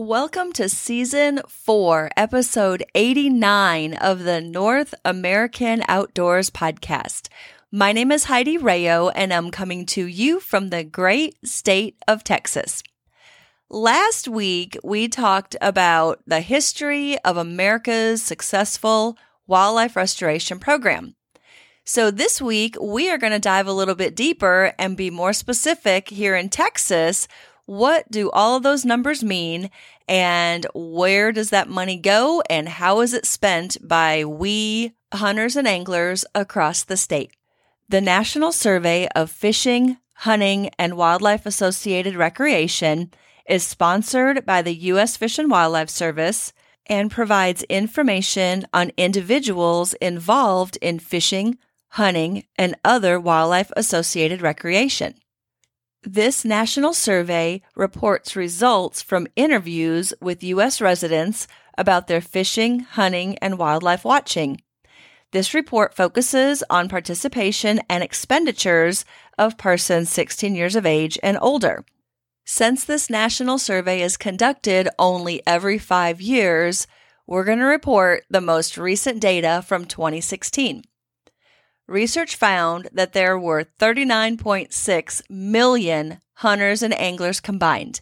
Welcome to season four, episode 89 of the North American Outdoors podcast. My name is Heidi Rayo, and I'm coming to you from the great state of Texas. Last week, we talked about the history of America's successful wildlife restoration program. So, this week, we are going to dive a little bit deeper and be more specific here in Texas what do all of those numbers mean? And where does that money go? And how is it spent by we hunters and anglers across the state? The National Survey of Fishing, Hunting, and Wildlife Associated Recreation is sponsored by the U.S. Fish and Wildlife Service and provides information on individuals involved in fishing, hunting, and other wildlife associated recreation. This national survey reports results from interviews with U.S. residents about their fishing, hunting, and wildlife watching. This report focuses on participation and expenditures of persons 16 years of age and older. Since this national survey is conducted only every five years, we're going to report the most recent data from 2016 research found that there were 39.6 million hunters and anglers combined.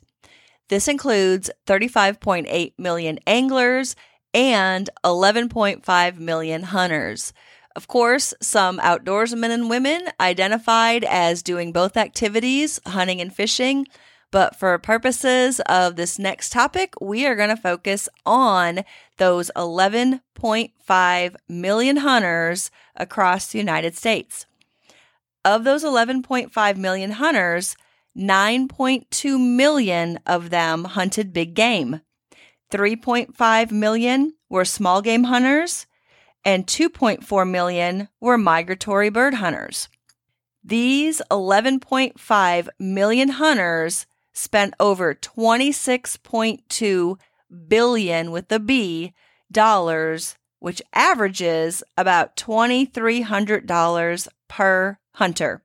This includes 35.8 million anglers and 11.5 million hunters. Of course, some outdoorsmen and women identified as doing both activities, hunting and fishing, but for purposes of this next topic, we are going to focus on those 11.5 million hunters across the United States. Of those 11.5 million hunters, 9.2 million of them hunted big game. 3.5 million were small game hunters, and 2.4 million were migratory bird hunters. These 11.5 million hunters spent over 26.2 billion with the B dollars, which averages about $2300 per hunter.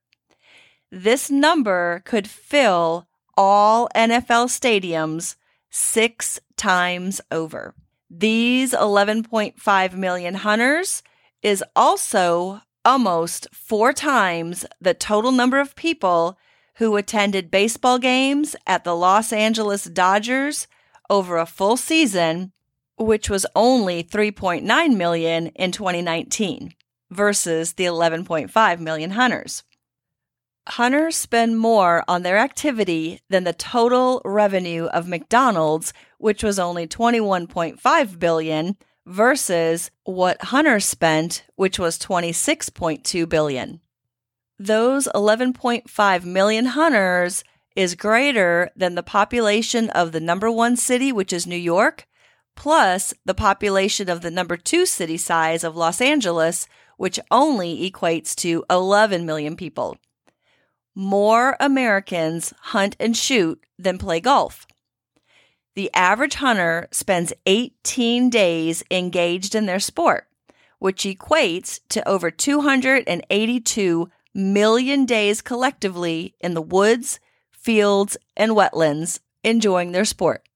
This number could fill all NFL stadiums 6 times over. These 11.5 million hunters is also almost 4 times the total number of people who attended baseball games at the Los Angeles Dodgers over a full season, which was only 3.9 million in 2019 versus the 11.5 million hunters. Hunters spend more on their activity than the total revenue of McDonald's, which was only 21.5 billion versus what hunters spent, which was 26.2 billion those 11.5 million hunters is greater than the population of the number one city, which is New York, plus the population of the number two city size of Los Angeles, which only equates to 11 million people. More Americans hunt and shoot than play golf. The average hunter spends 18 days engaged in their sport, which equates to over 282 million days collectively in the woods, fields, and wetlands enjoying their sport.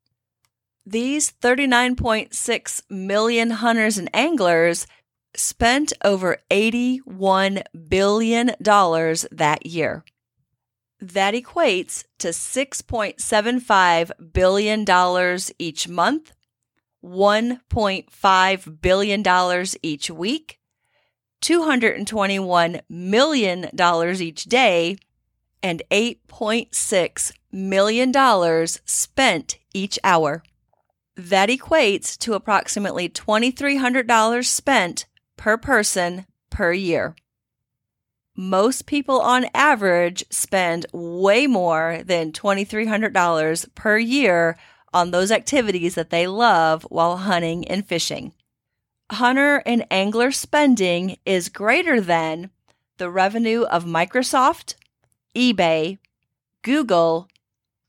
These 39.6 million hunters and anglers spent over $81 billion that year. That equates to $6.75 billion each month, $1.5 billion each week, $221 million each day, and $8.6 million spent each hour. That equates to approximately $2,300 spent per person per year. Most people on average spend way more than $2,300 per year on those activities that they love while hunting and fishing. Hunter and angler spending is greater than the revenue of Microsoft, eBay, Google,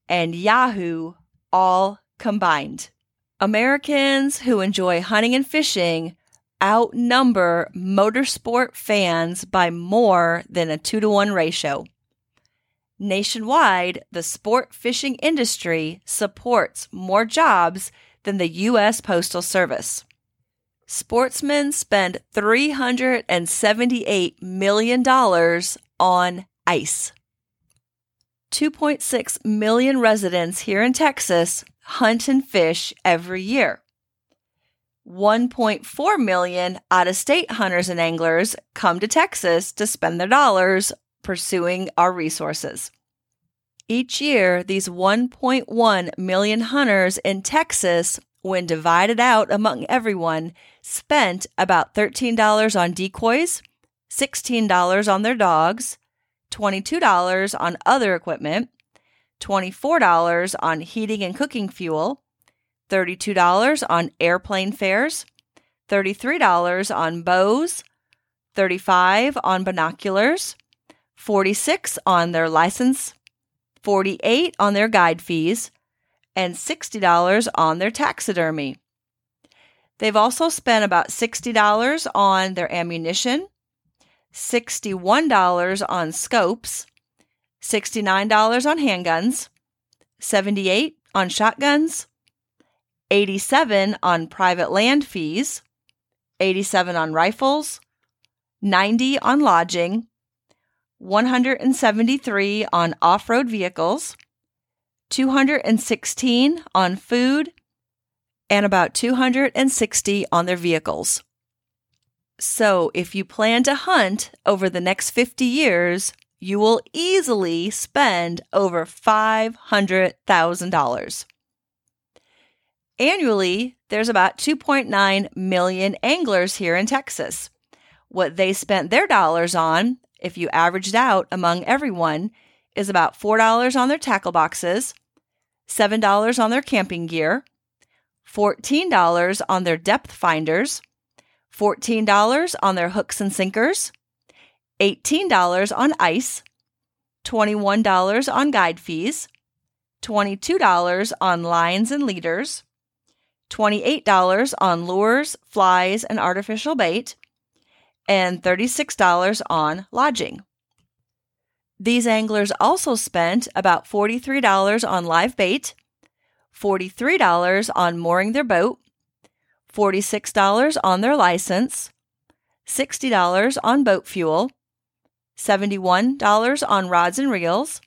and Yahoo all combined. Americans who enjoy hunting and fishing outnumber motorsport fans by more than a two to one ratio. Nationwide, the sport fishing industry supports more jobs than the U.S. Postal Service. Sportsmen spend $378 million on ice. 2.6 million residents here in Texas hunt and fish every year. 1.4 million out of state hunters and anglers come to Texas to spend their dollars pursuing our resources. Each year, these 1.1 million hunters in Texas, when divided out among everyone, spent about $13 on decoys, $16 on their dogs, $22 on other equipment, $24 on heating and cooking fuel, $32 on airplane fares, $33 on bows, 35 on binoculars, 46 on their license, 48 on their guide fees, and $60 on their taxidermy. They've also spent about $60 on their ammunition, $61 on scopes, $69 on handguns, 78 on shotguns, 87 on private land fees, 87 on rifles, 90 on lodging, 173 on off-road vehicles, 216 on food, and about 260 on their vehicles. So, if you plan to hunt over the next 50 years, you will easily spend over $500,000. Annually, there's about 2.9 million anglers here in Texas. What they spent their dollars on, if you averaged out among everyone, is about $4 on their tackle boxes, $7 on their camping gear, $14 on their depth finders, $14 on their hooks and sinkers, $18 on ice, $21 on guide fees, $22 on lines and leaders, $28 on lures, flies, and artificial bait, and $36 on lodging. These anglers also spent about $43 on live bait, $43 on mooring their boat, $46 on their license, $60 on boat fuel, $71 on rods and reels,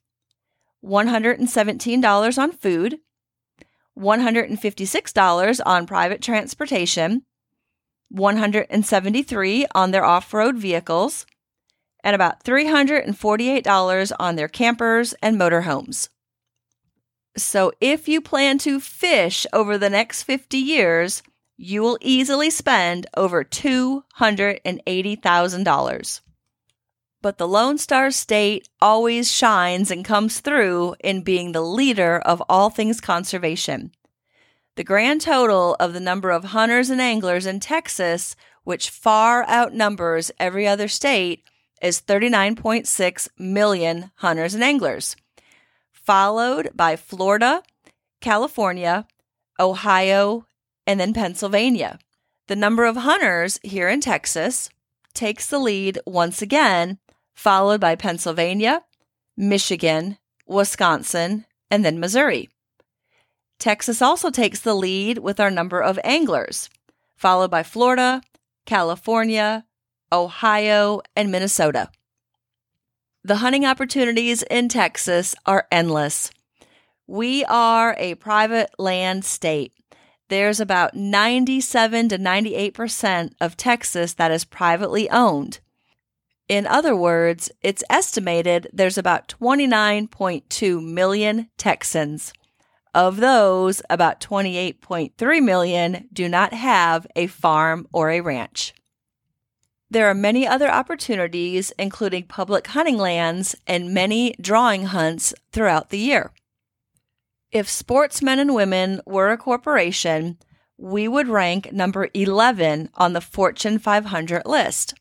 $117 on food, $156 on private transportation, 173 on their off-road vehicles, and about $348 on their campers and motorhomes. So if you plan to fish over the next 50 years, you will easily spend over $280,000. But the Lone Star State always shines and comes through in being the leader of all things conservation. The grand total of the number of hunters and anglers in Texas, which far outnumbers every other state, is 39.6 million hunters and anglers, followed by Florida, California, Ohio, and then Pennsylvania. The number of hunters here in Texas takes the lead once again followed by Pennsylvania, Michigan, Wisconsin, and then Missouri. Texas also takes the lead with our number of anglers, followed by Florida, California, Ohio, and Minnesota. The hunting opportunities in Texas are endless. We are a private land state. There's about 97 to 98% of Texas that is privately owned. In other words, it's estimated there's about 29.2 million Texans. Of those, about 28.3 million do not have a farm or a ranch. There are many other opportunities, including public hunting lands and many drawing hunts throughout the year. If sportsmen and women were a corporation, we would rank number 11 on the Fortune 500 list.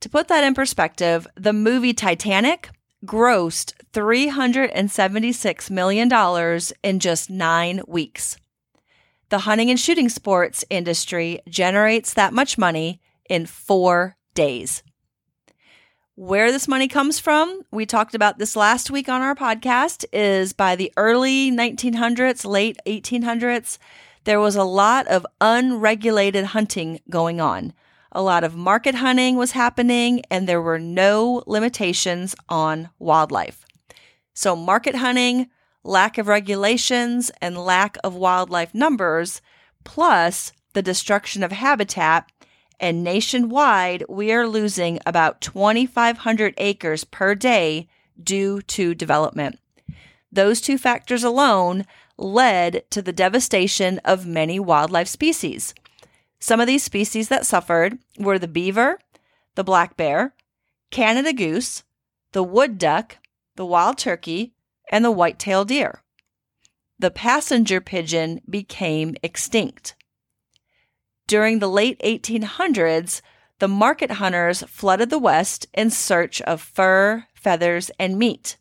To put that in perspective, the movie Titanic grossed $376 million in just nine weeks. The hunting and shooting sports industry generates that much money in four days. Where this money comes from, we talked about this last week on our podcast, is by the early 1900s, late 1800s, there was a lot of unregulated hunting going on. A lot of market hunting was happening, and there were no limitations on wildlife. So, market hunting, lack of regulations, and lack of wildlife numbers, plus the destruction of habitat, and nationwide, we are losing about 2,500 acres per day due to development. Those two factors alone led to the devastation of many wildlife species. Some of these species that suffered were the beaver, the black bear, Canada goose, the wood duck, the wild turkey, and the white-tailed deer. The passenger pigeon became extinct. During the late 1800s, the market hunters flooded the West in search of fur, feathers, and meat.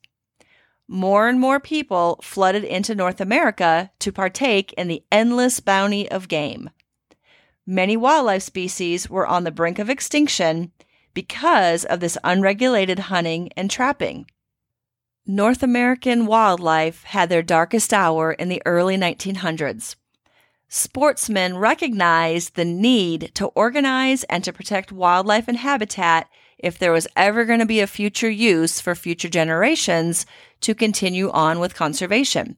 More and more people flooded into North America to partake in the endless bounty of game. Many wildlife species were on the brink of extinction because of this unregulated hunting and trapping. North American wildlife had their darkest hour in the early 1900s sportsmen recognized the need to organize and to protect wildlife and habitat if there was ever going to be a future use for future generations to continue on with conservation.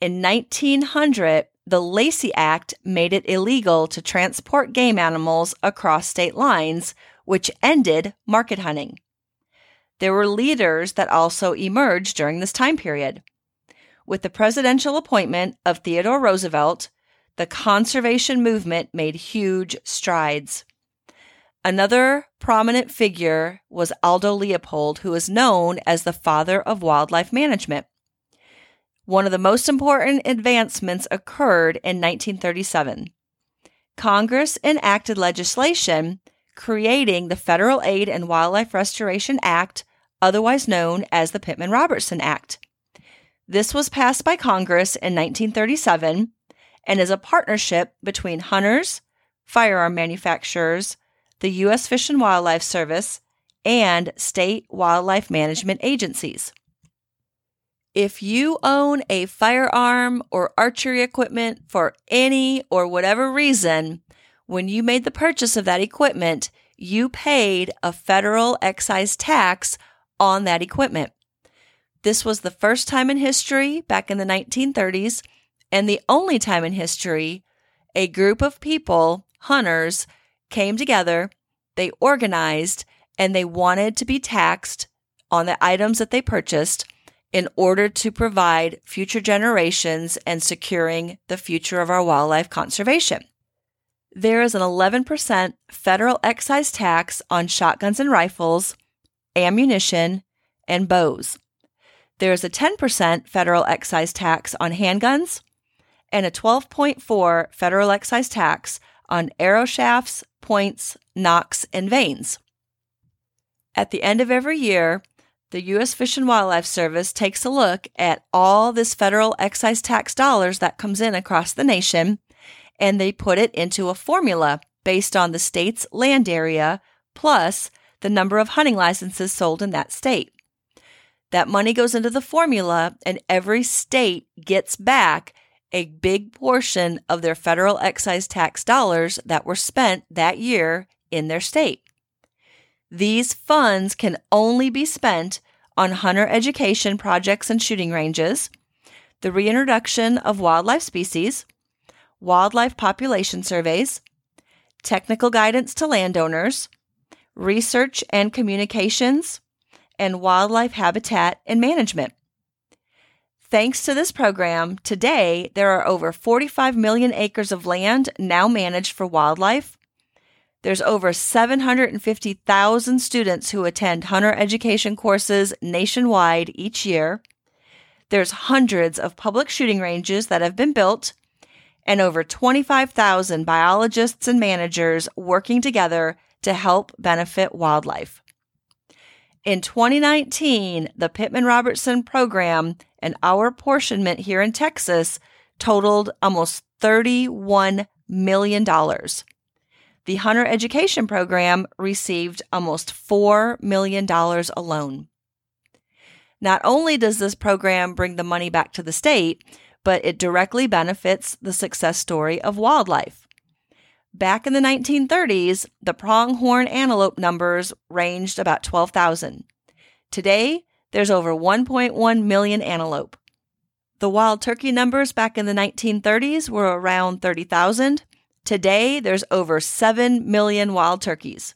In 1900, the Lacey Act made it illegal to transport game animals across state lines, which ended market hunting. There were leaders that also emerged during this time period. With the presidential appointment of Theodore Roosevelt, the conservation movement made huge strides. Another prominent figure was Aldo Leopold, who is known as the father of wildlife management. One of the most important advancements occurred in 1937. Congress enacted legislation creating the Federal Aid and Wildlife Restoration Act, otherwise known as the Pittman Robertson Act. This was passed by Congress in 1937 and is a partnership between hunters, firearm manufacturers, the U.S. Fish and Wildlife Service, and state wildlife management agencies. If you own a firearm or archery equipment for any or whatever reason, when you made the purchase of that equipment, you paid a federal excise tax on that equipment. This was the first time in history, back in the 1930s, and the only time in history a group of people, hunters, came together, they organized, and they wanted to be taxed on the items that they purchased in order to provide future generations and securing the future of our wildlife conservation. There is an 11% federal excise tax on shotguns and rifles, ammunition, and bows. There is a 10% federal excise tax on handguns, and a 12.4 federal excise tax on arrow shafts, points, nocks, and vanes. At the end of every year, the U.S. Fish and Wildlife Service takes a look at all this federal excise tax dollars that comes in across the nation, and they put it into a formula based on the state's land area plus the number of hunting licenses sold in that state. That money goes into the formula, and every state gets back a big portion of their federal excise tax dollars that were spent that year in their state. These funds can only be spent on hunter education projects and shooting ranges, the reintroduction of wildlife species, wildlife population surveys, technical guidance to landowners, research and communications, and wildlife habitat and management. Thanks to this program, today there are over 45 million acres of land now managed for wildlife. There's over 750,000 students who attend hunter education courses nationwide each year. There's hundreds of public shooting ranges that have been built, and over 25,000 biologists and managers working together to help benefit wildlife. In 2019, the Pittman Robertson program and our apportionment here in Texas totaled almost $31 million. The Hunter Education Program received almost $4 million alone. Not only does this program bring the money back to the state, but it directly benefits the success story of wildlife. Back in the 1930s, the pronghorn antelope numbers ranged about 12,000. Today, there's over 1.1 million antelope. The wild turkey numbers back in the 1930s were around 30,000. Today, there's over 7 million wild turkeys.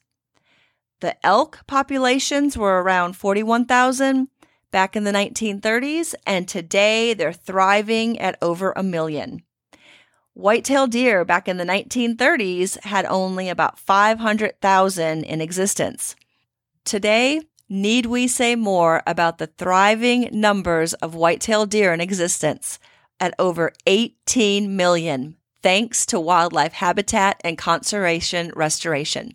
The elk populations were around 41,000 back in the 1930s, and today they're thriving at over a million. White-tailed deer back in the 1930s had only about 500,000 in existence. Today, need we say more about the thriving numbers of white-tailed deer in existence at over 18 million, thanks to wildlife habitat and conservation restoration.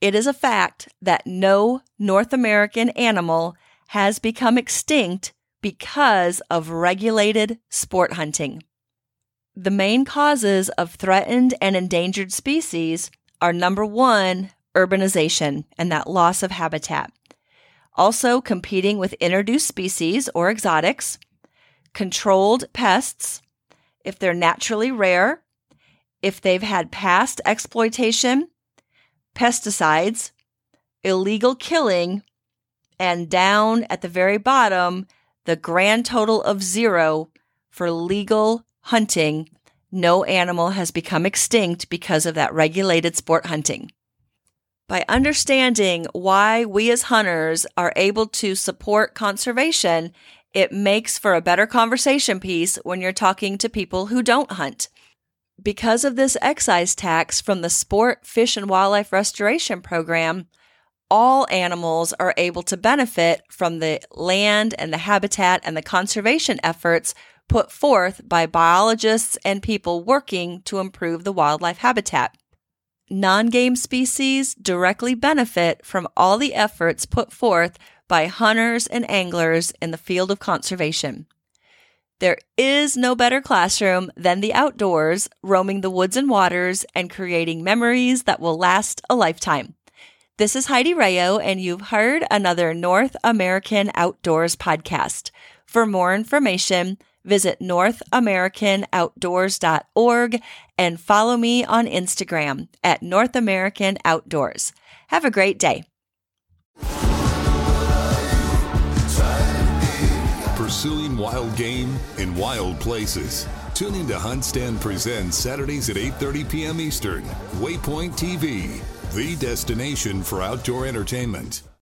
It is a fact that no North American animal has become extinct because of regulated sport hunting. The main causes of threatened and endangered species are number one, urbanization and that loss of habitat. Also, competing with introduced species or exotics, controlled pests, if they're naturally rare, if they've had past exploitation, pesticides, illegal killing, and down at the very bottom, the grand total of zero for legal hunting, no animal has become extinct because of that regulated sport hunting. By understanding why we as hunters are able to support conservation, it makes for a better conversation piece when you're talking to people who don't hunt. Because of this excise tax from the Sport, Fish, and Wildlife Restoration Program, all animals are able to benefit from the land and the habitat and the conservation efforts put forth by biologists and people working to improve the wildlife habitat. Non game species directly benefit from all the efforts put forth by hunters and anglers in the field of conservation. There is no better classroom than the outdoors, roaming the woods and waters and creating memories that will last a lifetime. This is Heidi Rayo, and you've heard another North American Outdoors podcast. For more information, Visit NorthAmericanOutdoors.org and follow me on Instagram at North American Outdoors. Have a great day. Pursuing wild game in wild places. Tune in to Hunt Stand Presents Saturdays at 8:30 p.m. Eastern. Waypoint TV, the destination for outdoor entertainment.